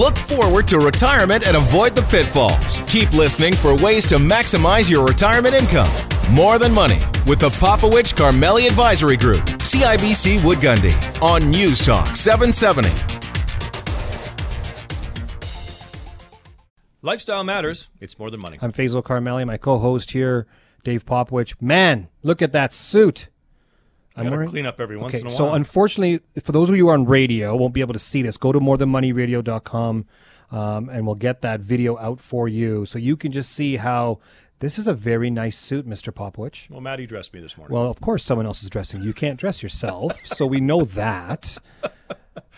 Look forward to retirement and avoid the pitfalls. Keep listening for ways to maximize your retirement income. More Than Money with the Popowich Karmali Advisory Group, CIBC Wood Gundy, on News Talk 770. Lifestyle matters. It's more than money. I'm Faisal Karmali, my co-host here, Dave Popowich. Man, look at that suit. I'm going to clean up every once in a while. So unfortunately, for those of you on radio, won't be able to see this. Go to morethanmoneyradio.com um, and we'll get that video out for you, so you can just see how this is a very nice suit, Mr. Popowich. Well, Maddie dressed me this morning. Well, of course, someone else is dressing you. You can't dress yourself, so we know that.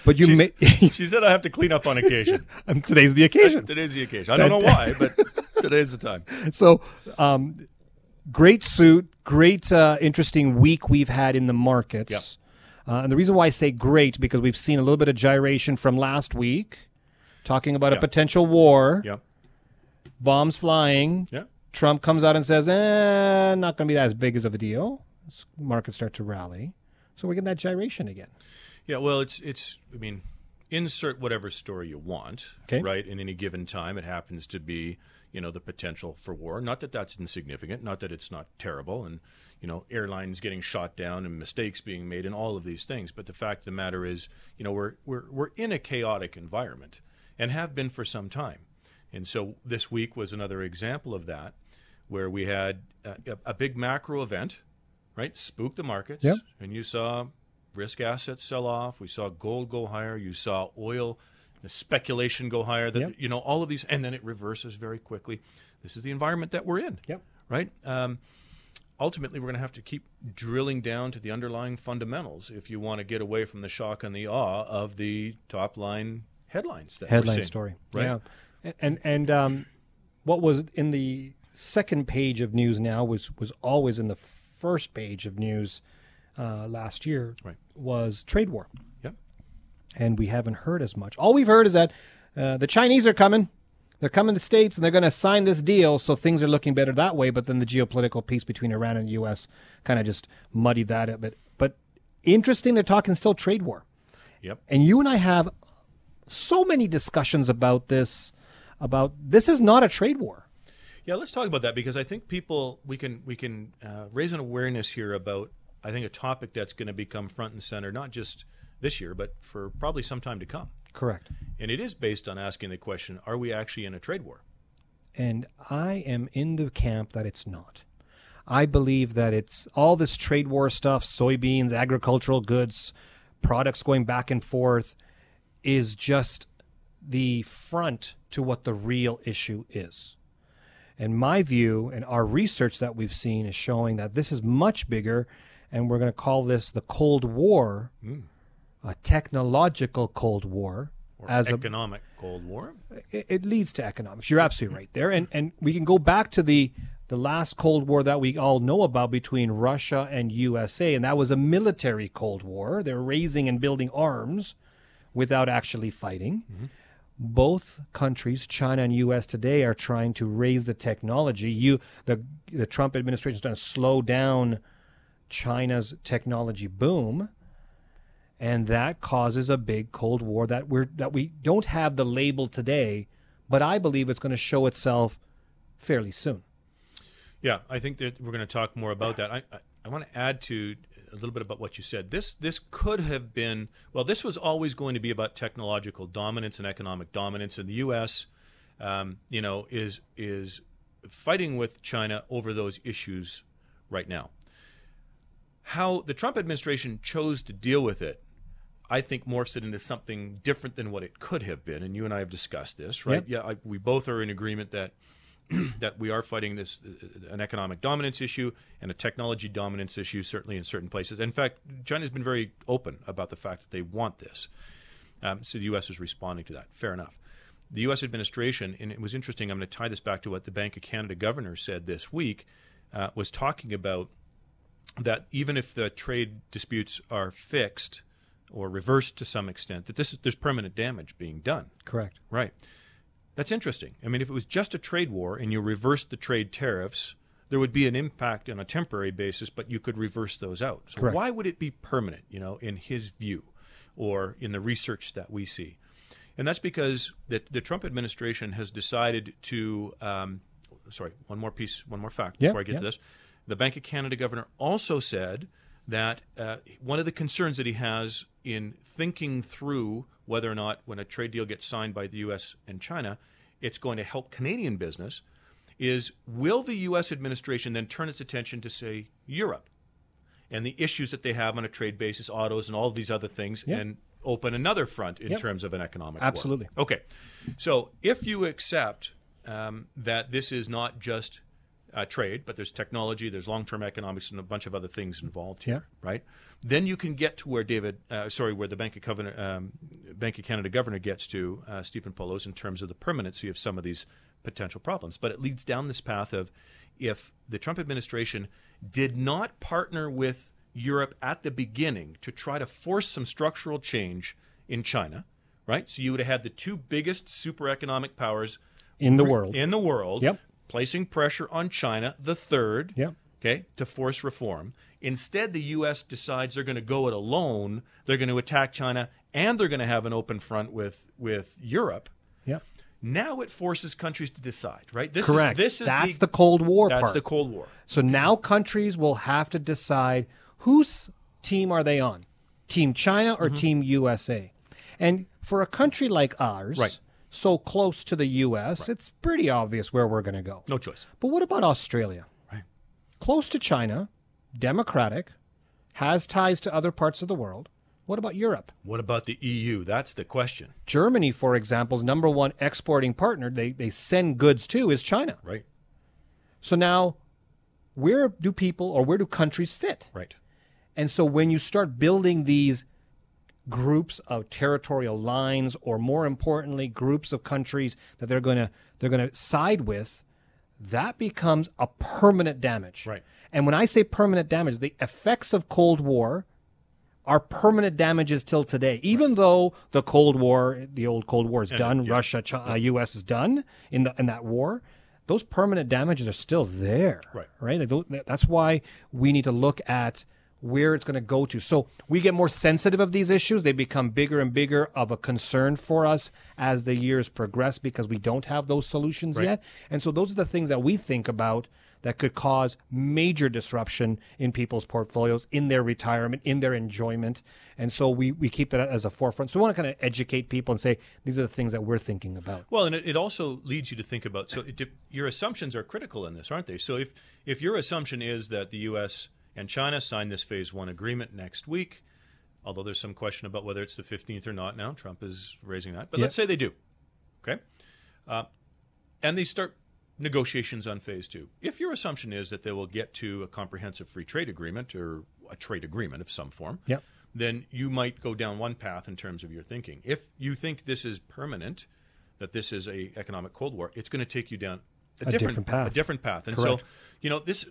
But you may. she said I have to clean up on occasion. and today's the occasion. today's the occasion. I don't know why, but today's the time. So, um, great suit, great, uh, interesting week we've had in the markets. Yep. Uh, and the reason why I say great because we've seen a little bit of gyration from last week, talking about Yep. a potential war, Yep. bombs flying. Yep. Trump comes out and says, "Eh, not going to be that as big as of a deal." Markets start to rally, so we're getting that gyration again. Yeah, well, it's it's. I mean, insert whatever story you want, Okay. right? In any given time, it happens to be, you know, the potential for war. Not that that's insignificant. Not that it's not terrible, and you know, airlines getting shot down and mistakes being made, and all of these things. But the fact of the matter is, you know, we're we're we're in a chaotic environment, and have been for some time. And so this week was another example of that, where we had a, a big macro event, right? Spooked the markets, Yep. and you saw risk assets sell off. We saw gold go higher. You saw oil, the speculation go higher. That Yep. you know all of these, and then it reverses very quickly. This is the environment that we're in. Yep. Right. Um, ultimately, we're going to have to keep drilling down to the underlying fundamentals if you want to get away from the shock and the awe of the top line headlines. That headline seeing, story. Right. Yeah, and and, and um, what was in the second page of news now was was always in the first page of news uh, last year. Right. Was trade war. Yep. And we haven't heard as much. All we've heard is that uh, the Chinese are coming. They're coming to the states and they're going to sign this deal, so things are looking better that way. But then the geopolitical piece between Iran and the U.S. kind of just muddied that a bit. But interesting, they're talking still trade war. Yep. And you and I have so many discussions about this. About this is not a trade war. Yeah, let's talk about that because I think people we can we can uh, raise an awareness here about I think a topic that's going to become front and center not just this year but for probably some time to come. Correct. And it is based on asking the question: Are we actually in a trade war? And I am in the camp that it's not. I believe that it's all this trade war stuff, soybeans, agricultural goods, products going back and forth, is just the front to what the real issue is. And my view and our research that we've seen is showing that this is much bigger, and we're going to call this the Cold War, hmm. a technological Cold War. Or as a economic Cold War? it, it leads to economics. You're absolutely right there, and and we can go back to the the last Cold War that we all know about between Russia and USA, and that was a military Cold War. They're raising and building arms without actually fighting. Mm-hmm. Both countries, China and U.S. today, are trying to raise the technology. You, the the Trump administration is trying to slow down China's technology boom and that causes a big cold war that we're that we don't have the label today but i believe it's going to show itself fairly soon Yeah, I think that we're going to talk more about that. I, I, I want to add to a little bit about what you said. This this could have been well. This was always going to be about technological dominance and economic dominance, in the U.S. Um, you know is is fighting with China over those issues right now. How the Trump administration chose to deal with it, I think morphs it into something different than what it could have been. And you and I have discussed this, right? Yep. Yeah, I, we both are in agreement that that we are fighting this uh, an economic dominance issue and a technology dominance issue, certainly in certain places. In fact, China's been very open about the fact that they want this. Um, so the U.S. is responding to that. Fair enough. The U.S. administration, and it was interesting. I'm going to tie this back to what the Bank of Canada governor said this week, uh, was talking about that even if the trade disputes are fixed or reversed to some extent, that this is, there's permanent damage being done. correct Right. That's interesting. I mean, if it was just a trade war and you reversed the trade tariffs, there would be an impact on a temporary basis, but you could reverse those out. So Correct. why would it be permanent, you know, in his view or in the research that we see? And that's because the, the Trump administration has decided to. Um, sorry, one more piece, one more fact Yeah, before I get yeah. to this. The Bank of Canada governor also said that uh, one of the concerns that he has in thinking through whether or not, when a trade deal gets signed by the U.S. and China, it's going to help Canadian business, is will the U.S. administration then turn its attention to, say, Europe and the issues that they have on a trade basis, autos, and all of these other things, Yep. and open another front in Yep. terms of an economic war? Absolutely. Okay. So if you accept um, that this is not just uh, trade, but there's technology, there's long-term economics, and a bunch of other things involved here, right? Then you can get to where David, uh, sorry, where the Bank of, Covenant, um, Bank of Canada governor gets to, uh, Stephen Poloz, in terms of the permanency of some of these potential problems. But it leads down this path of if the Trump administration did not partner with Europe at the beginning to try to force some structural change in China, right? So you would have had the two biggest super economic powers In the world. in the world, Yep. Placing pressure on China, the third, Yep. okay, to force reform. Instead, the U.S. decides they're going to go it alone. They're going to attack China, and they're going to have an open front with with Europe. Yeah. Now it forces countries to decide, right? This Correct. Is, this is That's the, the Cold War that's part. the Cold War. So now countries will have to decide whose team are they on? Team China Mm-hmm. or Team USA? And for a country like ours, Right. So close to the US, it's pretty obvious where we're going to go. No choice. But what about Australia? Right. Close to China, democratic, has ties to other parts of the world. What about Europe? What about the EU? That's the question, Germany, for example's number one exporting partner they, they send goods to is China. right? So now, where do people or where do countries fit? Right. And so when you start building these groups of territorial lines or more importantly groups of countries that they're going to they're going to side with that becomes a permanent damage. Right. And when I say permanent damage the effects of Cold War are permanent damages till today even though the Cold War the old Cold War is done yeah. Russia Chi- uh, US is done in the in that war those permanent damages are still there Right. right Like, tho- that's why we need to look at where it's going to go to. So we get more sensitive of these issues. They become bigger and bigger of a concern for us as the years progress because we don't have those solutions Right. yet. And so those are the things that we think about that could cause major disruption in people's portfolios, in their retirement, in their enjoyment. And so we, we keep that as a forefront. So we want to kind of educate people and say, these are the things that we're thinking about. Well, and it, it also leads you to think about so it, your assumptions are critical in this, aren't they? So if if your assumption is that the U.S. and China sign this Phase One agreement next week, although there's some question about whether it's the 15th or not now, Trump is raising that, but Yeah. let's say they do, okay, uh, and they start negotiations on Phase Two. If your assumption is that they will get to a comprehensive free trade agreement or a trade agreement of some form, Yep. then you might go down one path in terms of your thinking. If you think this is permanent, that this is a economic cold war, it's going to take you down a, different path. A different path. And Correct. so, you know, this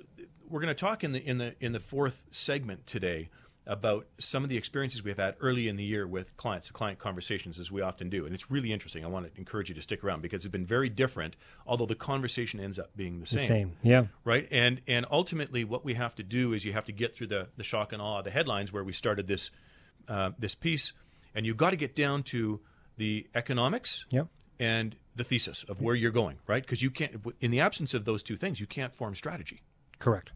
we're going to talk in the in the in the fourth segment today about some of the experiences we've had early in the year with clients, client conversations, as we often do. And it's really interesting. I want to encourage you to stick around because it's been very different, although the conversation ends up being the The same. Yeah. right? And and ultimately, what we have to do is you have to get through the the shock and awe of the headlines where we started this uh, this piece, and you've got to get down to the economics Yep. and the thesis of where you're going, right? Because you can't, in the absence of those two things, you can't form strategy. Correct.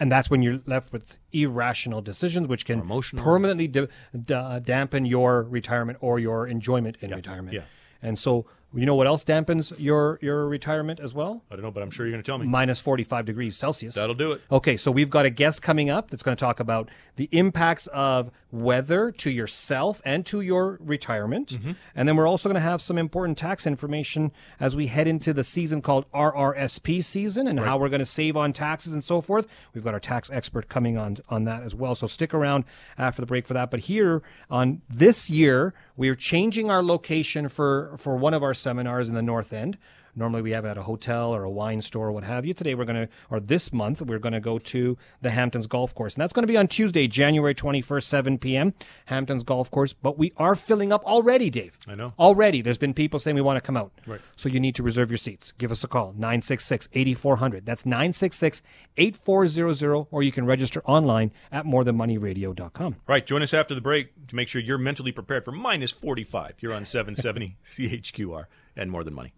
And that's when you're left with irrational decisions, which can permanently d- d- dampen your retirement or your enjoyment in retirement. yeah. And so, you know what else dampens your your retirement as well? I don't know, but I'm sure you're going to tell me. Minus 45 degrees Celsius. That'll do it. Okay, so we've got a guest coming up that's going to talk about the impacts of weather to yourself and to your retirement. Mm-hmm. And then we're also going to have some important tax information as we head into the season called RRSP season and how we're going to save on taxes and so forth. We've got our tax expert coming on on that as well. So stick around after the break for that. But here on this year, we are changing our location for for one of our seminars in the North End. Normally we have it at a hotel or a wine store or what have you. Today we're going to, or this month, we're going to go to the Hamptons Golf Course. And that's going to be on Tuesday, January 21st, 7 p.m., Hamptons Golf Course. But we are filling up already, Dave. I know. Already. There's been people saying we want to come out. Right. So you need to reserve your seats. Give us a call, 966 8400. That's 966 8400, or you can register online at morethanmoneyradio.com. Right. Join us after the break to make sure you're mentally prepared for minus 45. You're on 770 CHQR and More Than Money.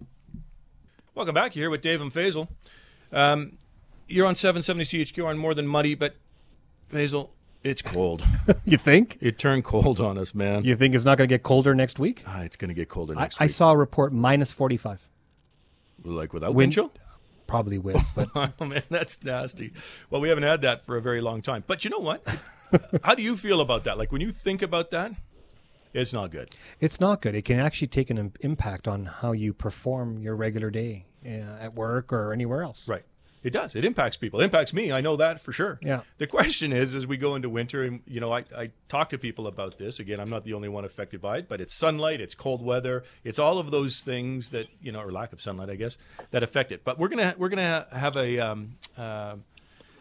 Welcome back. You're here with Dave and Faisal. Um, you're on 770 CHQ on More Than Muddy, but Faisal, it's cold. You think? it turned cold on us, man. You think it's not going to get colder next week? Ah, it's going to get colder I, next I week. saw a report minus 45. like without Wind- chill? Probably with, but oh man, that's nasty. Well, we haven't had that for a very long time. But you know what? How do you feel about that? Like when you think about that, it's not good. it's not good. It can actually take an im- impact on how you perform your regular day uh, at work or anywhere else. Right. It does. It impacts people. It impacts me. I know that for sure. Yeah. The question is, as we go into winter, and you know, I, I talk to people about this. Again, I'm not the only one affected by it, but it's sunlight, it's cold weather, it's all of those things that you know, or lack of sunlight, I guess, that affect it. But we're gonna we're gonna have a um, uh,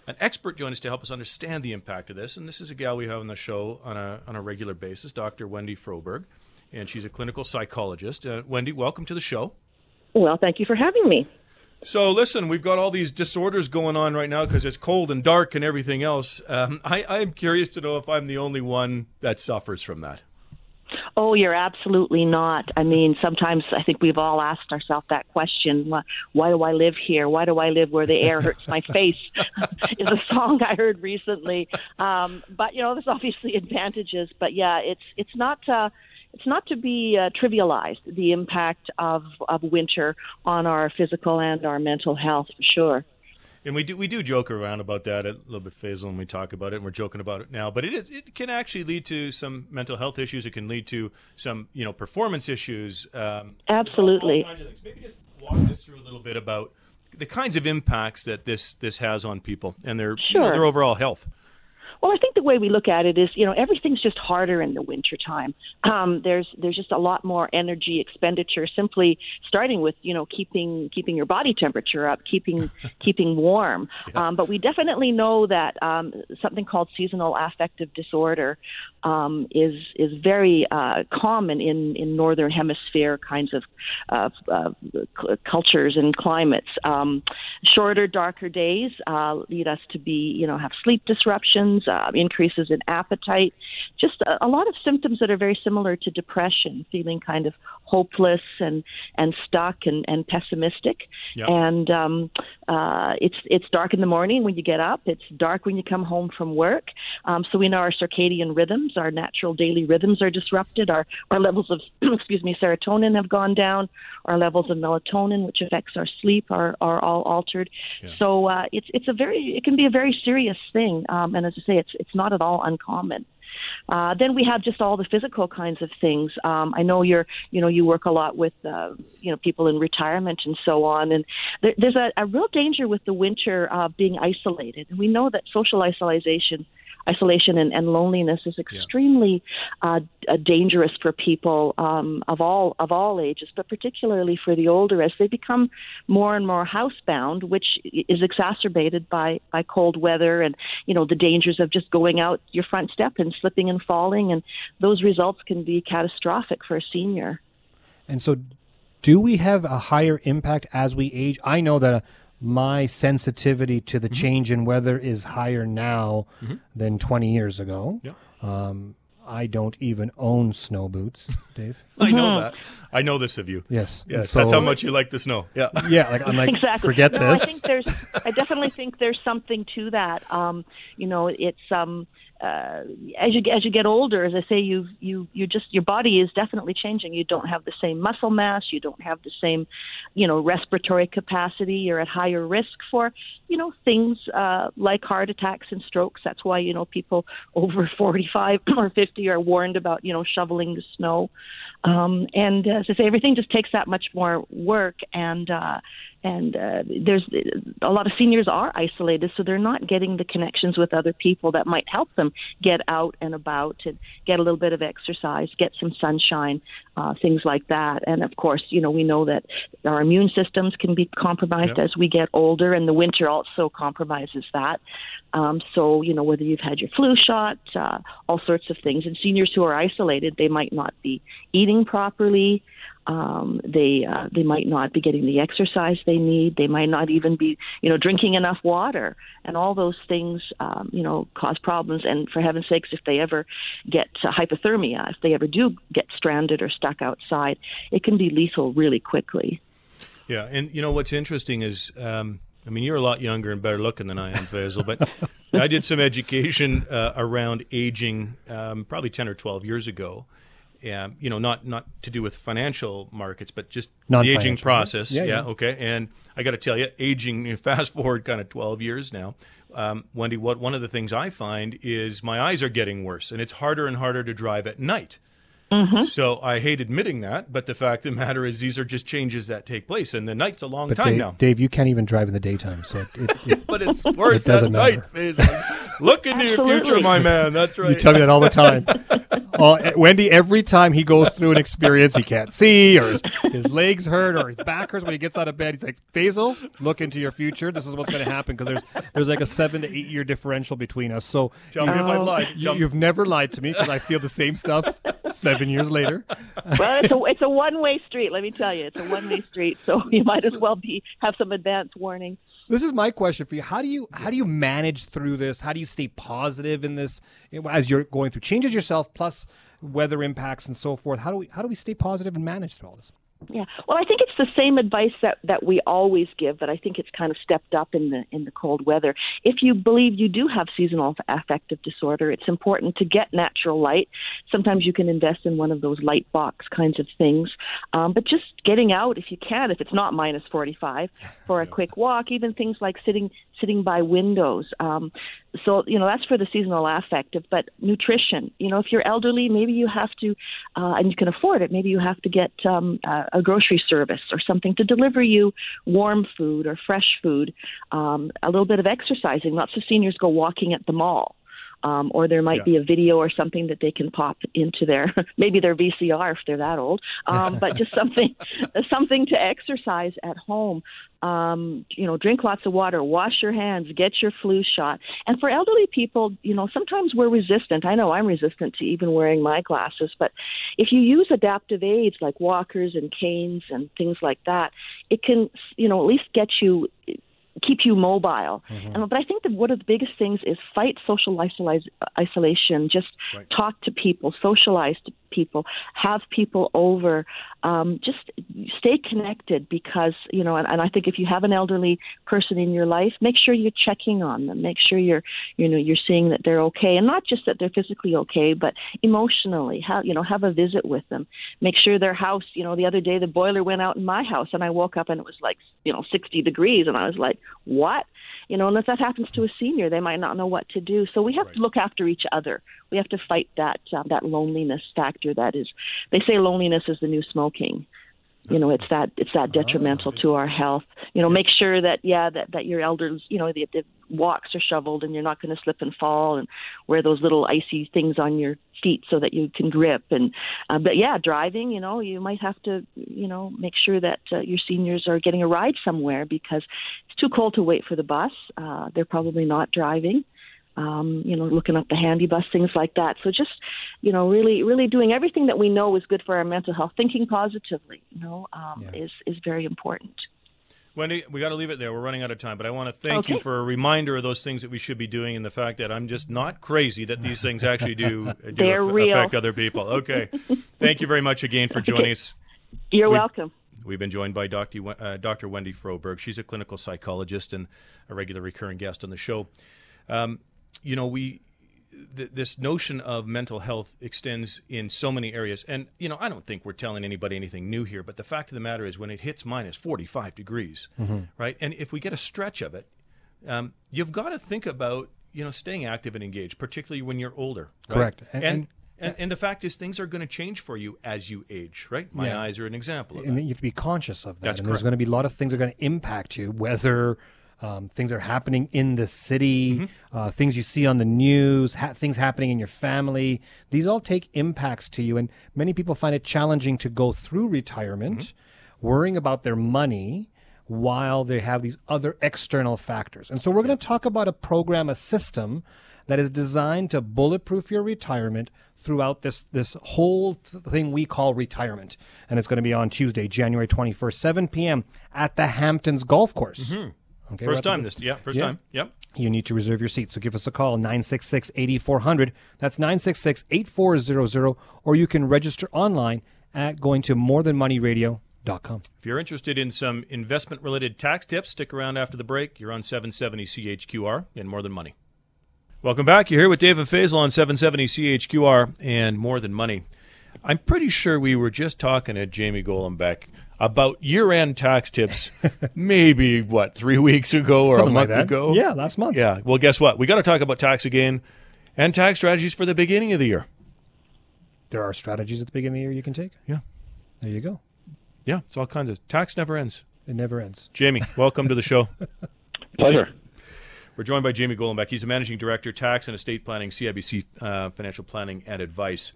an expert join us to help us understand the impact of this. And this is a gal we have on the show on a on a regular basis, Dr. Wendy Froberg, and she's a clinical psychologist. Uh, Wendy, welcome to the show. Well, thank you for having me. So listen, we've got all these disorders going on right now because it's cold and dark and everything else. Um, I, I'm curious to know if I'm the only one that suffers from that. Oh, you're absolutely not. I mean, sometimes I think we've all asked ourselves that question why, why do I live here? Why do I live where the air hurts my face? is a song I heard recently. Um, but, you know, there's obviously advantages. But yeah, it's, it's not. Uh, it's not to be uh, trivialized the impact of, of winter on our physical and our mental health for sure. And we do we do joke around about that a little bit, Faisal, and we talk about it, and we're joking about it now. But it it can actually lead to some mental health issues. It can lead to some you know performance issues. Um, Absolutely. Maybe just walk us through a little bit about the kinds of impacts that this this has on people and their you know, their overall health. Well, I think the way we look at it is, you know, everything's just harder in the wintertime. Um, there's there's just a lot more energy expenditure simply starting with, you know, keeping keeping your body temperature up, keeping keeping warm. Um, but we definitely know that um, something called seasonal affective disorder um, is is very uh, common in in northern hemisphere kinds of uh, uh, c- cultures and climates. Um, shorter, darker days uh, lead us to be, you know, have sleep disruptions, uh, increases in appetite, just a, a lot of symptoms that are very similar to depression, feeling kind of hopeless and and stuck and, and pessimistic. Yeah. And um, uh, it's it's dark in the morning when you get up. It's dark when you come home from work. Um, so we know our circadian rhythms, our natural daily rhythms are disrupted. Our our levels of excuse me serotonin have gone down. Our levels of melatonin, which affects our sleep, are are all altered. Yeah. So uh, it's it's a very it can be a very serious thing. Um, and as I say, it's it's not at all uncommon. Uh, then we have just all the physical kinds of things. Um, I know you're, you know, you work a lot with, uh, you know, people in retirement and so on. And there, there's a, a real danger with the winter uh, being isolated. And we know that social isolation, isolation and, and loneliness is extremely uh, uh, dangerous for people um, of all of all ages, but particularly for the older as they become more and more housebound, which is exacerbated by by cold weather and you know the dangers of just going out your front step and slipping and falling, and those results can be catastrophic for a senior. And so, do we have a higher impact as we age? I know that my sensitivity to the change in weather is higher now than 20 years ago. Yeah. Um, I don't even own snow boots, Dave. I know that. I know this of you. Yes. Yes, So- that's how much you like the snow. Yeah. Yeah, like I'm like, exactly. forget no, this. I think there's. I definitely think there's something to that. Um, you know, it's um, uh, as you as you get older, as I say, you you you just your body is definitely changing. You don't have the same muscle mass. You don't have the same, you know, respiratory capacity. You're at higher risk for, you know, things uh, like heart attacks and strokes. That's why you know people over 45 or 50 are warned about you know shoveling the snow. Um, and uh, as I say, everything just takes that much more work, and uh, and uh, there's a lot of seniors are isolated, so they're not getting the connections with other people that might help them them get out and about and get a little bit of exercise, get some sunshine, uh, things like that. And of course, you know, we know that our immune systems can be compromised Yep. as we get older, and the winter also compromises that. Um, so, you know, whether you've had your flu shot, uh, all sorts of things. And seniors who are isolated, they might not be eating properly. Um, they uh, they might not be getting the exercise they need. They might not even be, you know, drinking enough water, and all those things, um, you know, cause problems. And for heaven's sakes, if they ever get uh, hypothermia, if they ever do get stranded or stuck outside, it can be lethal really quickly. Yeah, and you know what's interesting is, um, I mean, you're a lot younger and better looking than I am, Faisal, but I did some education uh, around aging um, probably 10 or 12 years ago. Yeah, you know, not not to do with financial markets, but just the aging Non-financial, process. yeah. Yeah, yeah. okay. And I got to tell you, aging. Fast forward kind of 12 years now, um, Wendy. What one of the things I find is my eyes are getting worse, and it's harder and harder to drive at night. So I hate admitting that, but the fact of the matter is these are just changes that take place, and the night's a long But time Dave, now. Dave, you can't even drive in the daytime, so it, it, But it's worse It at doesn't night, matter. Faisal. Look into your future, my man. That's right. You tell me that all the time. Oh, eh, Wendy, every time he goes through an experience he can't see, or his, his legs hurt, or his back hurts when he gets out of bed, he's like, Faisal, look into your future. This is what's going to happen because there's there's like a seven to eight year differential between us. So Tell me if I've lied. You, you've never lied to me because I feel the same stuff seven years later. well, it's a it's a one way street. Let me tell you, it's a one way street. So you might as well be have some advance warning. This is my question for you. How do you how do you manage through this? How do you stay positive in this as you're going through changes yourself plus weather impacts and so forth? How do we how do we stay positive and manage through all this? Yeah. Well, I think it's the same advice that, that we always give, but I think it's kind of stepped up in the in the cold weather. If you believe you do have seasonal affective disorder, it's important to get natural light. Sometimes you can invest in one of those light box kinds of things, um, but just getting out if you can, if it's not minus 45, for a quick walk, even things like sitting sitting by windows. Um, so you know that's for the seasonal affective, but nutrition. You know, if you're elderly, maybe you have to, uh, and you can afford it. Maybe you have to get um, a, a grocery service or something to deliver you warm food or fresh food. Um, a little bit of exercising. Lots of seniors go walking at the mall. Um, or there might Yeah. be a video or something that they can pop into their maybe their VCR if they're that old, um, but just something something to exercise at home. Um, you know, drink lots of water, wash your hands, get your flu shot. And for elderly people, you know, sometimes we're resistant. I know I'm resistant to even wearing my glasses, but if you use adaptive aids like walkers and canes and things like that, it can, you know, at least get you keep you mobile. And, but I think that one of the biggest things is fight social isolize, isolation. Just Right. talk to people, socialize to people, have people over. Um, just stay connected because you know. And, and I think if you have an elderly person in your life, make sure you're checking on them. Make sure you're you know you're seeing that they're okay, and not just that they're physically okay, but emotionally. Have you know have a visit with them. Make sure their house. You know, the other day the boiler went out in my house, and I woke up and it was like you know 60 degrees, and I was like, what? You know, and if that happens to a senior, they might not know what to do. So we have Right. to look after each other. We have to fight that uh, that loneliness factor. That is, they say loneliness is the new smoking. You know, it's that it's that detrimental to our health. You know, make sure that yeah that that your elders, you know, the, the walks are shoveled and you're not going to slip and fall, and wear those little icy things on your feet so that you can grip. And uh, but yeah, driving, you know, you might have to you know make sure that uh, your seniors are getting a ride somewhere because it's too cold to wait for the bus. Uh, they're probably not driving um, you know, looking up the handy bus, things like that. So just, you know, really, really doing everything that we know is good for our mental health. Thinking positively, you know, um, Yeah. is is very important. Wendy, we got to leave it there. We're running out of time, but I want to thank you for a reminder of those things that we should be doing, and the fact that I'm just not crazy that these things actually do, do They're real. affect other people. Okay, thank you very much again for joining us. You're We- welcome. We've been joined by Dr. Uh, Dr. Wendy Froberg. She's a clinical psychologist and a regular recurring guest on the show. Um, you know, we th- this notion of mental health extends in so many areas, and you know, I don't think we're telling anybody anything new here. But the fact of the matter is, when it hits minus forty-five degrees, right, and if we get a stretch of it, um, you've got to think about you know staying active and engaged, particularly when you're older. right? Correct. And And- and, and, and the fact is, things are going to change for you as you age, right? My Yeah. eyes are an example of and that. then you have to be conscious of that. That's and there's going to be a lot of things that are going to impact you, whether um, things that are happening in the city, uh, things you see on the news, ha- things happening in your family. These all take impacts to you, and many people find it challenging to go through retirement, worrying about their money while they have these other external factors. And so we're going to talk about a program, a system that is designed to bulletproof your retirement throughout this this whole th- thing we call retirement. And it's going to be on Tuesday, January 21st, 7 p.m. at the Hamptons Golf Course. Okay, First time this, yeah, first Yeah. time, yep. you need to reserve your seat. So give us a call, 966 8400. That's 966 8400. Or you can register online at going to morethanmoneyradio.com. If you're interested in some investment related tax tips, stick around after the break. You're on 770 CHQR and More Than Money. Welcome back. You're here with David Faisal on 770 CHQR and More Than Money. I'm pretty sure we were just talking to Jamie Golombek about year end tax tips maybe, what, three weeks ago or Something a like month that. ago? Yeah, last month. Yeah. Well, guess what? We got to talk about tax again and tax strategies for the beginning of the year. There are strategies at the beginning of the year you can take. Yeah. There you go. Yeah, it's all kinds of tax never ends. It never ends. Jamie, welcome to the show. Pleasure. We're joined by Jamie Golombek. He's the managing director, tax and estate planning, CIBC uh, Financial Planning and Advice.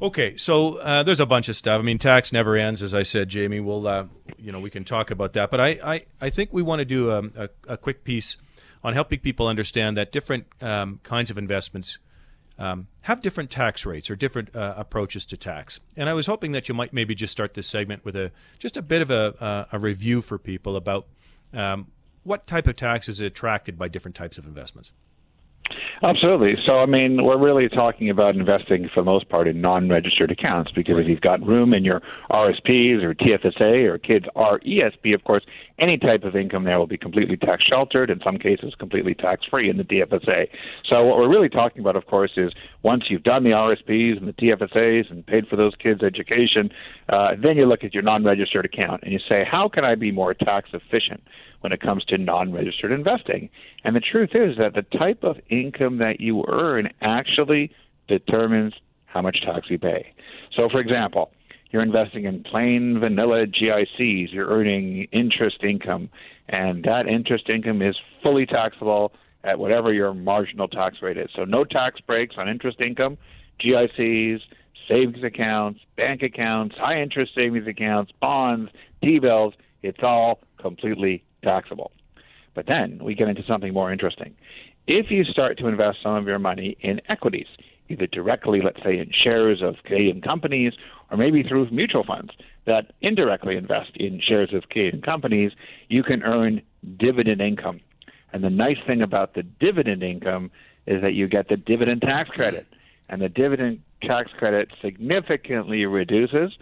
Okay, so uh, there's a bunch of stuff. I mean, tax never ends, as I said, Jamie. We'll, uh, you know, we can talk about that. But I, I, I think we want to do um, a, a quick piece on helping people understand that different um, kinds of investments um, have different tax rates or different uh, approaches to tax. And I was hoping that you might maybe just start this segment with a just a bit of a, uh, a review for people about um, what type of tax is attracted by different types of investments. Absolutely. So, I mean, we're really talking about investing for the most part in non-registered accounts because if you've got room in your RSPs or TFSA or kids RESP, of course, any type of income there will be completely tax sheltered, in some cases completely tax free in the TFSA. So, what we're really talking about, of course, is once you've done the RSPs and the TFSAs and paid for those kids' education, uh, then you look at your non-registered account and you say, how can I be more tax efficient? When it comes to non-registered investing. And the truth is that the type of income that you earn actually determines how much tax you pay. So for example, you're investing in plain vanilla GICs, you're earning interest income, and that interest income is fully taxable at whatever your marginal tax rate is. So no tax breaks on interest income, GICs, savings accounts, bank accounts, high interest savings accounts, bonds, T-bills, it's all completely taxable. But then we get into something more interesting. If you start to invest some of your money in equities, either directly, let's say, in shares of Canadian companies, or maybe through mutual funds that indirectly invest in shares of Canadian companies, you can earn dividend income. And the nice thing about the dividend income is that you get the dividend tax credit. And the dividend tax credit significantly reduces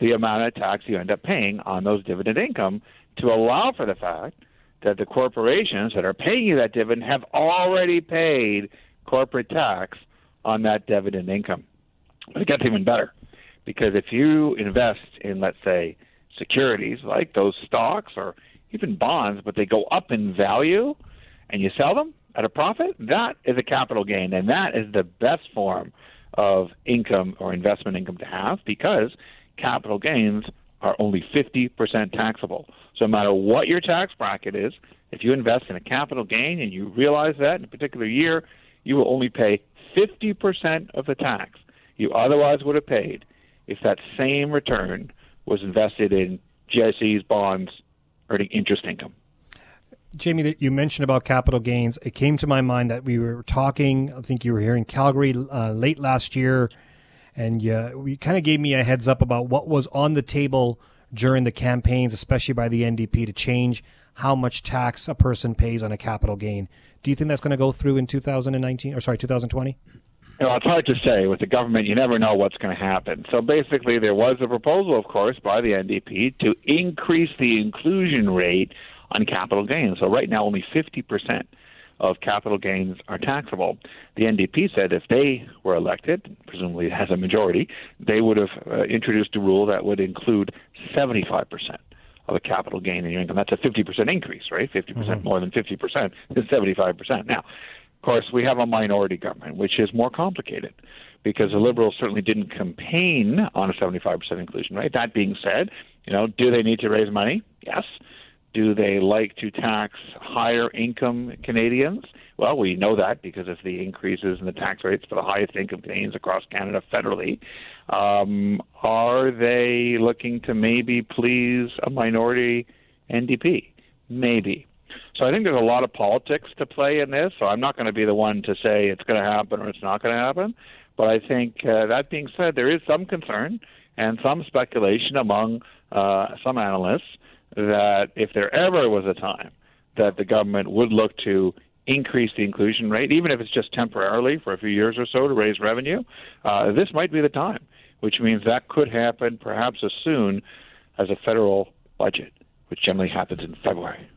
the amount of tax you end up paying on those dividend income to allow for the fact that the corporations that are paying you that dividend have already paid corporate tax on that dividend income. But it gets even better because if you invest in, let's say, securities like those stocks or even bonds, but they go up in value and you sell them at a profit, that is a capital gain. And that is the best form of income or investment income to have because capital gains are only 50% taxable. So no matter what your tax bracket is, if you invest in a capital gain and you realize that in a particular year, you will only pay 50% of the tax you otherwise would have paid if that same return was invested in GICs, bonds, earning interest income. Jamie, that you mentioned about capital gains, it came to my mind that we were talking. I think you were here in Calgary uh, late last year, and uh, you, you kind of gave me a heads up about what was on the table during the campaigns, especially by the NDP, to change how much tax a person pays on a capital gain. Do you think that's going to go through in 2019 or sorry, 2020? You know, it's hard to say. With the government, you never know what's going to happen. So basically, there was a proposal, of course, by the NDP to increase the inclusion rate on capital gains. So right now, only 50% of capital gains are taxable. The NDP said if they were elected, presumably as a majority, they would have uh, introduced a rule that would include 75% of a capital gain in your income. That's a 50% increase, right? 50% more than 50% is 75%. Now, of course, we have a minority government, which is more complicated because the Liberals certainly didn't campaign on a 75% inclusion rate. That being said, you know, do they need to raise money? Yes. Do they like to tax higher income Canadians? Well, we know that because of the increases in the tax rates for the highest income Canadians across Canada federally. Um, are they looking to maybe please a minority NDP? Maybe. So I think there's a lot of politics to play in this. So I'm not going to be the one to say it's going to happen or it's not going to happen. But I think uh, that being said, there is some concern and some speculation among uh, some analysts that if there ever was a time that the government would look to increase the inclusion rate, even if it's just temporarily for a few years or so to raise revenue, uh, this might be the time, which means that could happen perhaps as soon as a federal budget, which generally happens in February.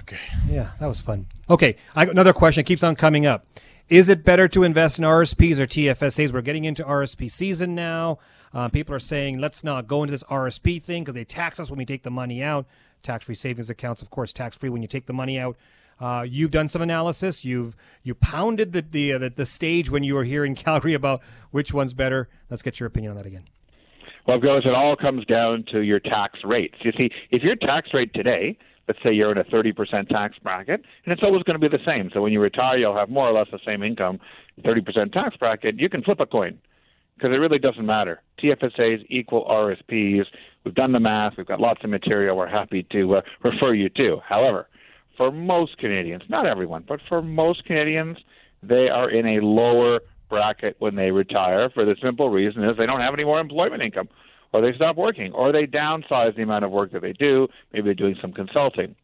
Okay. Yeah, that was fun. Okay, I, another question keeps on coming up. Is it better to invest in RSPs or TFSAs? We're getting into RSP season now. Uh, people are saying let's not go into this RSP thing because they tax us when we take the money out. Tax-free savings accounts, of course, tax-free when you take the money out. Uh, you've done some analysis. You've you pounded the the, uh, the the stage when you were here in Calgary about which one's better. Let's get your opinion on that again. Well, because it all comes down to your tax rates. You see, if your tax rate today let's say you're in a 30% tax bracket, and it's always going to be the same. So when you retire, you'll have more or less the same income, 30% tax bracket. You can flip a coin because it really doesn't matter. TFSAs equal RSPs. We've done the math. We've got lots of material we're happy to uh, refer you to. However, for most Canadians, not everyone, but for most Canadians, they are in a lower bracket when they retire for the simple reason is they don't have any more employment income or they stop working, or they downsize the amount of work that they do. Maybe they're doing some consulting.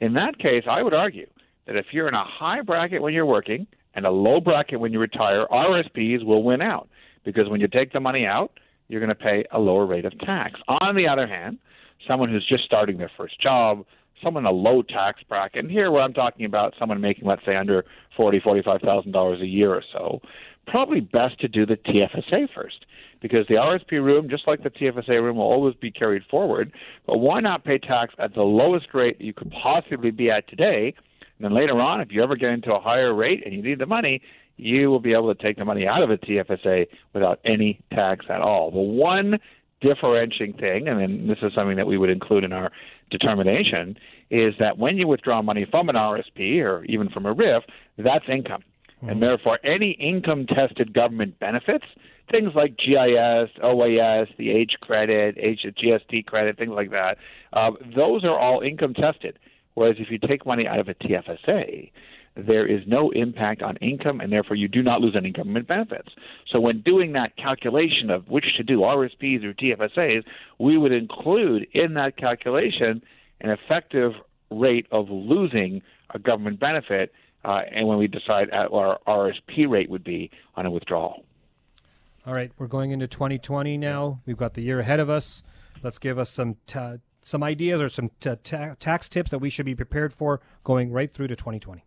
In that case, I would argue that if you're in a high bracket when you're working and a low bracket when you retire, RSPs will win out because when you take the money out, you're going to pay a lower rate of tax. On the other hand, someone who's just starting their first job, someone in a low tax bracket, and here where I'm talking about someone making, let's say, under forty, forty-five thousand dollars a year or so, probably best to do the TFSA first because the RSP room, just like the TFSA room, will always be carried forward. But why not pay tax at the lowest rate you could possibly be at today? And then later on, if you ever get into a higher rate and you need the money, you will be able to take the money out of a TFSA without any tax at all. The one differentiating thing, and then this is something that we would include in our determination, is that when you withdraw money from an RSP or even from a RRIF, that's income. Mm-hmm. And therefore, any income tested government benefits things like GIS, OAS, the H credit, H GST credit, things like that. Uh, those are all income tested. Whereas if you take money out of a TFSA, there is no impact on income, and therefore you do not lose any government benefits. So when doing that calculation of which to do, RSPs or TFSAs, we would include in that calculation an effective rate of losing a government benefit, uh, and when we decide what our RSP rate would be on a withdrawal. All right, we're going into 2020 now. We've got the year ahead of us. Let's give us some ta- some ideas or some ta- tax tips that we should be prepared for going right through to 2020.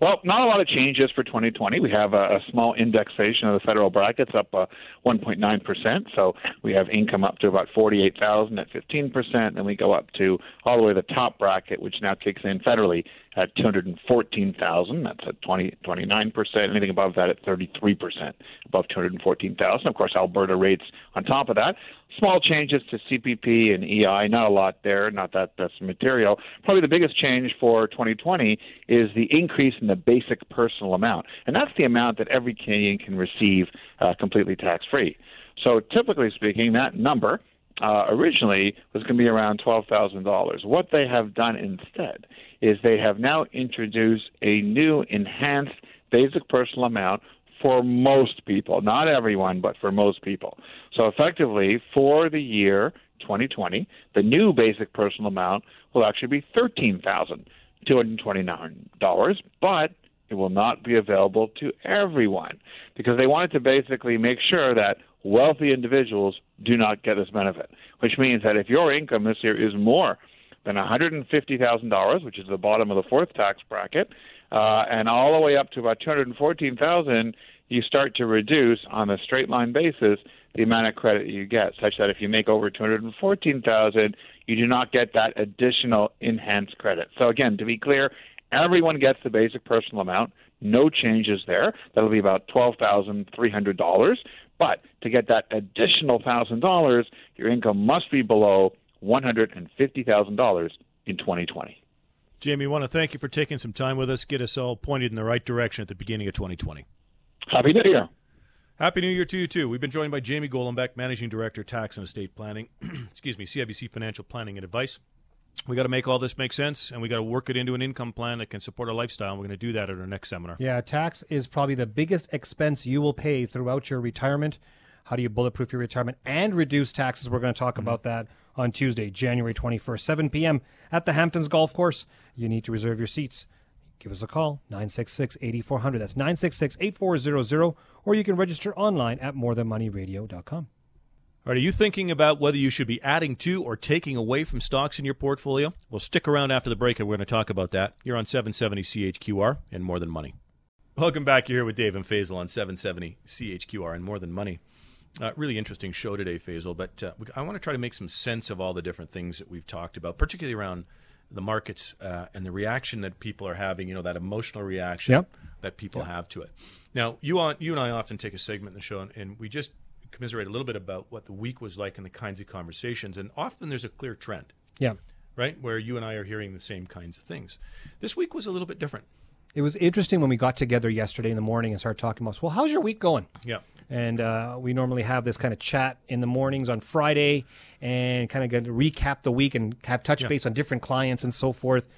Well, not a lot of changes for 2020. We have a, a small indexation of the federal brackets up uh, 1.9%. So we have income up to about 48,000 at 15%, and we go up to all the way to the top bracket, which now kicks in federally at 214,000. That's at 20, 29%. Anything above that at 33%, above 214,000. Of course, Alberta rates on top of that. Small changes to CPP and EI, not a lot there, not that that's material. Probably the biggest change for 2020 is the increase in the basic personal amount. And that's the amount that every Canadian can receive uh, completely tax free. So typically speaking, that number uh, originally was going to be around $12,000. What they have done instead is they have now introduced a new enhanced basic personal amount for most people, not everyone, but for most people. So effectively, for the year 2020, the new basic personal amount will actually be $13,229, but it will not be available to everyone because they wanted to basically make sure that wealthy individuals do not get this benefit, which means that if your income this year is more than $150,000, which is the bottom of the fourth tax bracket, uh, and all the way up to about 214,000, you start to reduce on a straight line basis the amount of credit you get, such that if you make over 214,000, you do not get that additional enhanced credit. So again, to be clear, everyone gets the basic personal amount. No changes there. That'll be about $12,300. But to get that additional $1,000, your income must be below $150,000 in 2020. Jamie, I want to thank you for taking some time with us, get us all pointed in the right direction at the beginning of 2020. Happy New Year. Happy New Year to you, too. We've been joined by Jamie Golombek, Managing Director, Tax and Estate Planning, excuse me, CIBC Financial Planning and Advice. We got to make all this make sense, and we got to work it into an income plan that can support our lifestyle. And we're going to do that at our next seminar. Yeah, tax is probably the biggest expense you will pay throughout your retirement. How do you bulletproof your retirement and reduce taxes? We're going to talk mm-hmm. about that on Tuesday, January 21st, 7 p.m. at the Hamptons Golf Course. You need to reserve your seats. Give us a call, 966 8400. That's 966 8400, or you can register online at morethanmoneyradio.com. All right, are you thinking about whether you should be adding to or taking away from stocks in your portfolio? Well, stick around after the break and we're going to talk about that. You're on 770 CHQR and More Than Money. Welcome back. You're here with Dave and Faisal on 770 CHQR and More Than Money. Uh, really interesting show today, Faisal, but uh, I want to try to make some sense of all the different things that we've talked about, particularly around the markets uh, and the reaction that people are having, you know, that emotional reaction yep. that people yep. have to it. Now, you, on, you and I often take a segment in the show, and, and we just commiserate a little bit about what the week was like and the kinds of conversations, and often there's a clear trend. Yeah. Right? Where you and I are hearing the same kinds of things. This week was a little bit different. It was interesting when we got together yesterday in the morning and started talking about, well, how's your week going? Yeah. And uh, we normally have this kind of chat in the mornings on Friday and kind of get to recap the week and have touch yeah. base on different clients and so forth.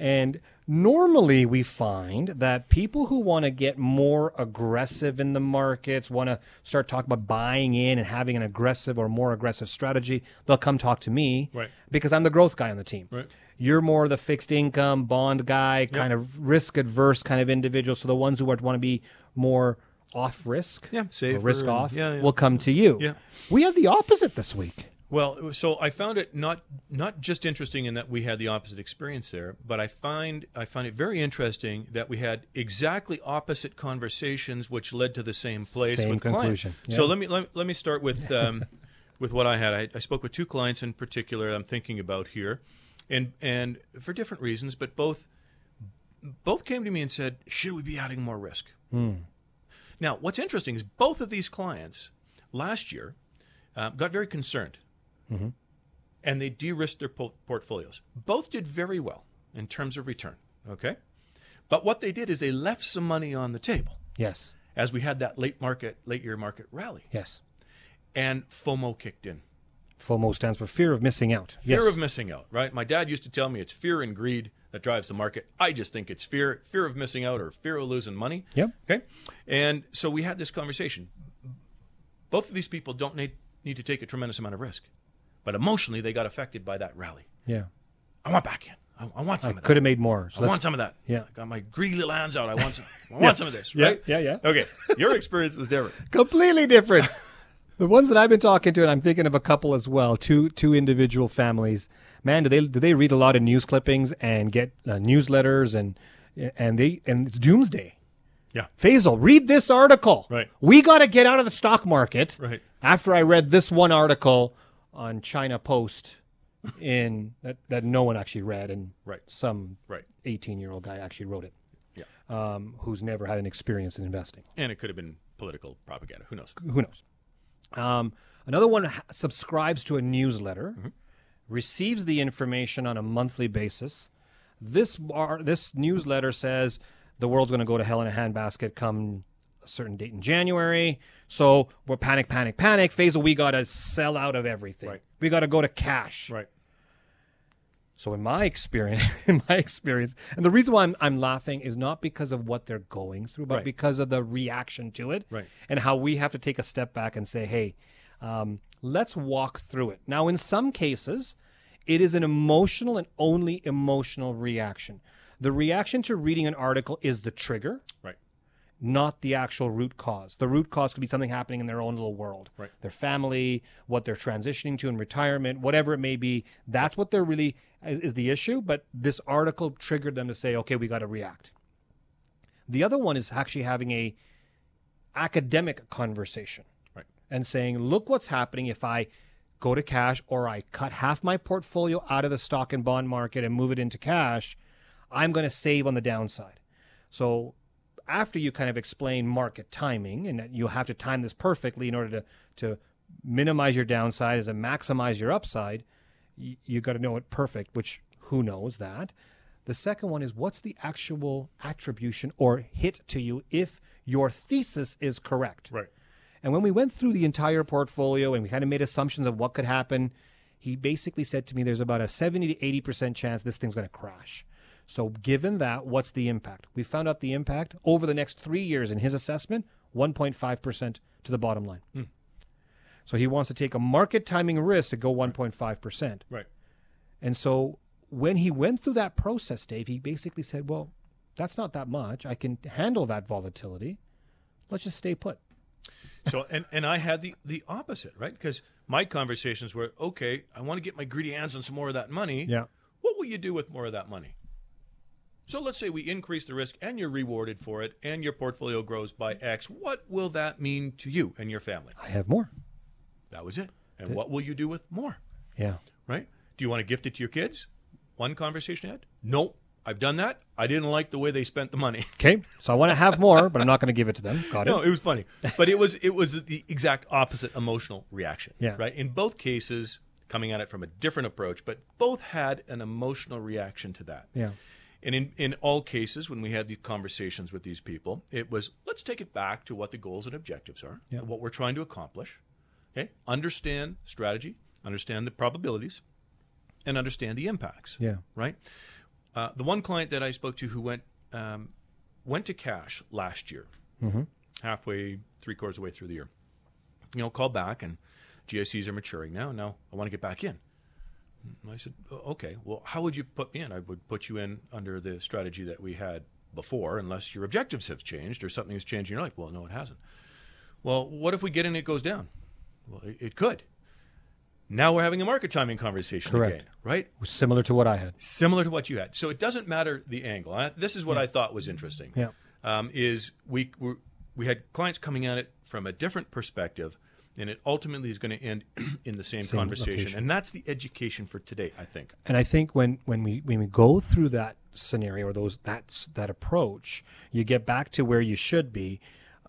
And normally we find that people who want to get more aggressive in the markets, want to start talking about buying in and having an aggressive or more aggressive strategy, they'll come talk to me right. because I'm the growth guy on the team. Right. You're more the fixed income bond guy, kind yep. of risk adverse kind of individual. So the ones who want to be more off risk, yeah, safer, risk off, yeah, yeah. will come to you. Yeah. We had the opposite this week. Well, so I found it not not just interesting in that we had the opposite experience there, but I find I find it very interesting that we had exactly opposite conversations, which led to the same place same with conclusion. Yeah. So let me let, let me start with um, with what I had. I, I spoke with two clients in particular. I'm thinking about here, and and for different reasons, but both both came to me and said, "Should we be adding more risk?" Hmm. Now, what's interesting is both of these clients last year uh, got very concerned mm-hmm. and they de-risked their po- portfolios. Both did very well in terms of return. Okay, but what they did is they left some money on the table. Yes. As we had that late market, late year market rally. Yes. And FOMO kicked in. FOMO stands for fear of missing out. Fear yes. of missing out, right? My dad used to tell me it's fear and greed that drives the market. I just think it's fear, fear of missing out or fear of losing money. Yep. Okay. And so we had this conversation. Both of these people don't need, need to take a tremendous amount of risk. But emotionally, they got affected by that rally. Yeah. I want back in. I, I want some I of that. Could have made more. So I want some of that. Yeah. I got my greedy lands out. I want some. I want yeah. some of this. Right? Yeah, yeah, yeah. Okay. Your experience was different. Completely different. the ones that I've been talking to, and I'm thinking of a couple as well, two two individual families. Man, do they do they read a lot of news clippings and get uh, newsletters and and they and it's doomsday. Yeah. Faisal, read this article. Right. We got to get out of the stock market. Right. After I read this one article on China Post in that, that no one actually read and right. some right. 18 year old guy actually wrote it. Yeah. Um, who's never had an experience in investing. And it could have been political propaganda. Who knows? Who knows? Um, another one ha- subscribes to a newsletter, mm-hmm. receives the information on a monthly basis. This bar, this newsletter says the world's going to go to hell in a handbasket come a certain date in January. So we're panic, panic, panic. Faisal, we got to sell out of everything. Right. We got to go to cash. Right. So in my experience, in my experience, and the reason why I'm, I'm laughing is not because of what they're going through, but Right. because of the reaction to it, Right. and how we have to take a step back and say, "Hey, um, let's walk through it." Now, in some cases, it is an emotional and only emotional reaction. The reaction to reading an article is the trigger, Right. Not the actual root cause. The root cause could be something happening in their own little world. Right. Their family, what they're transitioning to in retirement, whatever it may be. That's what they're really is the issue. But this article triggered them to say, okay, we got to react. The other one is actually having a academic conversation. Right. And saying, look what's happening if I go to cash or I cut half my portfolio out of the stock and bond market and move it into cash, I'm going to save on the downside. So after you kind of explain market timing and that you have to time this perfectly in order to, to minimize your downside as and maximize your upside, you, you got to know it perfect, which Who knows that? The second one is what's the actual attribution or hit to you if your thesis is correct? Right. And when we went through the entire portfolio and we kind of made assumptions of what could happen, he basically said to me there's about a 70 to 80% chance this thing's going to crash. So, given that, what's the impact? We found out the impact over the next three years in his assessment 1.5% to the bottom line. Hmm. So, he wants to take a market timing risk to go 1.5%. Right. And so, when he went through that process, Dave, he basically said, Well, that's not that much. I can handle that volatility. Let's just stay put. So and and I had the the opposite, right? Because my conversations were, okay, I want to get my greedy hands on some more of that money. Yeah. What will you do with more of that money? So let's say we increase the risk and you're rewarded for it and your portfolio grows by X. What will that mean to you and your family? I have more. That was it. And what will you do with more? Yeah. Right? Do you want to gift it to your kids? One conversation had? No. I've done that. I didn't like the way they spent the money. Okay. So I want to have more, but I'm not going to give it to them. Got it. No, it was funny, but it was it was the exact opposite emotional reaction. Yeah. Right. In both cases, coming at it from a different approach, but both had an emotional reaction to that. Yeah. And in, in all cases, when we had these conversations with these people, it was let's take it back to what the goals and objectives are, Yeah. what we're trying to accomplish. Okay, understand strategy, understand the probabilities, and understand the impacts. Yeah. Right. Uh, the one client that I spoke to who went um, went to cash last year, halfway, three quarters of the way through the year. You know, called back and GICs are maturing now. Now I want to get back in. And I said, okay, well, how would you put me in? I would put you in under the strategy that we had before, unless your objectives have changed or something has changed in your life. Well, no, it hasn't. Well, what if we get in and it goes down? Well, it, it could. Now we're having a market timing conversation Correct. again, right? Similar to what I had. Similar to what you had. So it doesn't matter the angle. I, this is what I thought was interesting. Yeah. Um, is we we we had clients coming at it from a different perspective, and it ultimately is going to end in the same, Same conversation. location. And that's the education for today, I think. And I think when when we when we go through that scenario or those that that approach, you get back to where you should be.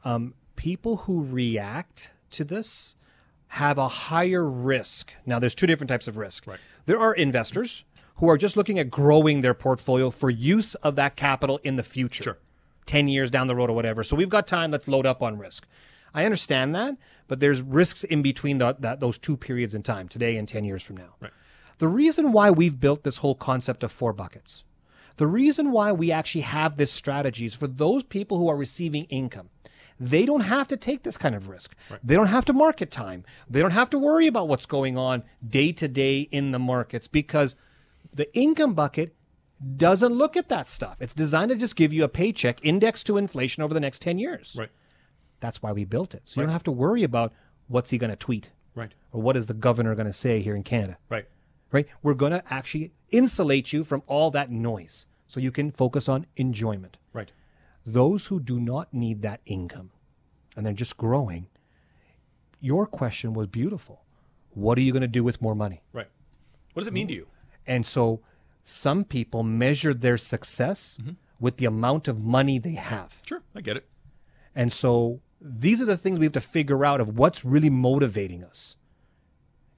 Um, people who react to this have a higher risk. Now, there's two different types of risk. Right. There are investors who are just looking at growing their portfolio for use of that capital in the future. Sure. 10 years down the road or whatever. So we've got time, let's load up on risk. I understand that, but there's risks in between the, that, those two periods in time, today and 10 years from now. Right. The reason why we've built this whole concept of four buckets, the reason why we actually have this strategy is for those people who are receiving income. They don't have to take this kind of risk. They don't have to market time. They don't have to worry about what's going on day to day in the markets because the income bucket doesn't look at that stuff. It's designed to just give you a paycheck indexed to inflation over the next 10 years. Right. That's why we built it. So you don't have to worry about what's he going to tweet Right. or what is the governor going to say here in Canada Right. right? We're going to actually insulate you from all that noise so you can focus on enjoyment. Right. Those who do not need that income and they're just growing, your question was beautiful. What are you going to do with more money? Right. What does it mean to you? And so some people measure their success mm-hmm. with the amount of money they have. Sure, I get it. And so these are the things we have to figure out of what's really motivating us.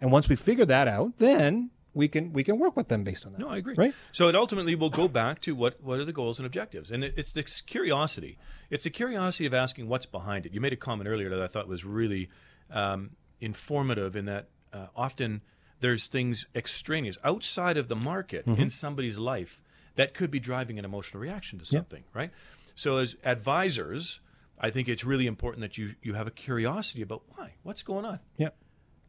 And once we figure that out, then we can we can work with them based on that. No, I agree. Right? So it ultimately will go back to what what are the goals and objectives, and it, it's this curiosity. It's the curiosity of asking what's behind it. You made a comment earlier that I thought was really um, informative. In that uh, often there's things extraneous outside of the market in somebody's life that could be driving an emotional reaction to something, right? So as advisors, I think it's really important that you you have a curiosity about why, what's going on. Yeah.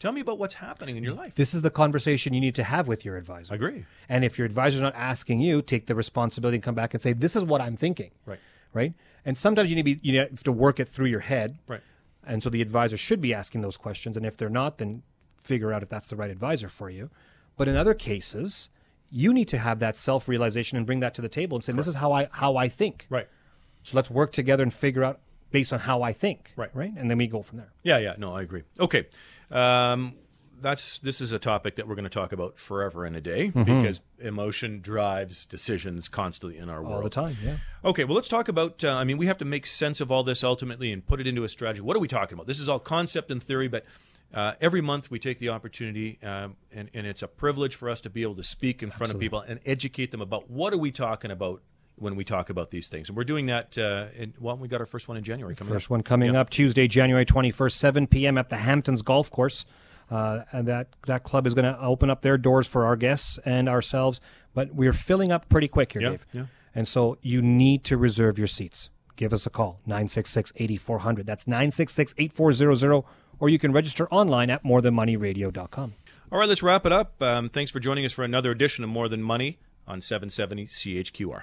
Tell me about what's happening in your life. This is the conversation you need to have with your advisor. I agree. And if your advisor's not asking you, take the responsibility and come back and say, "This is what I'm thinking." Right. Right. And sometimes you need to be you have to work it through your head. Right. And so the advisor should be asking those questions. And if they're not, then figure out if that's the right advisor for you. But in other cases, you need to have that self realization and bring that to the table and say, "This is how I how I think." Right. So let's work together and figure out based on how I think. Right. Right. And then we go from there. Yeah, yeah, no, I agree. Okay, um, that's this is a topic that we're going to talk about forever and a day because emotion drives decisions constantly in our world All the time. Yeah. Okay, well, let's talk about. Uh, I mean, we have to make sense of all this ultimately and put it into a strategy. What are we talking about? This is all concept and theory, but Uh, every month, we take the opportunity, um, and, and it's a privilege for us to be able to speak in front Absolutely. of people and educate them about what are we talking about when we talk about these things. And we're doing that. Uh, in, well, we got our first one in January coming first up. one coming up Tuesday, January 21st, 7 p.m. at the Hamptons Golf Course. Uh, and that, that club is going to open up their doors for our guests and ourselves. But we're filling up pretty quick here, yeah, Dave. Yeah. And so you need to reserve your seats. Give us a call, 966 8400. That's 966 8400 or you can register online at morethanmoneyradio.com. All right, let's wrap it up. Um, thanks for joining us for another edition of More Than Money on 770 CHQR.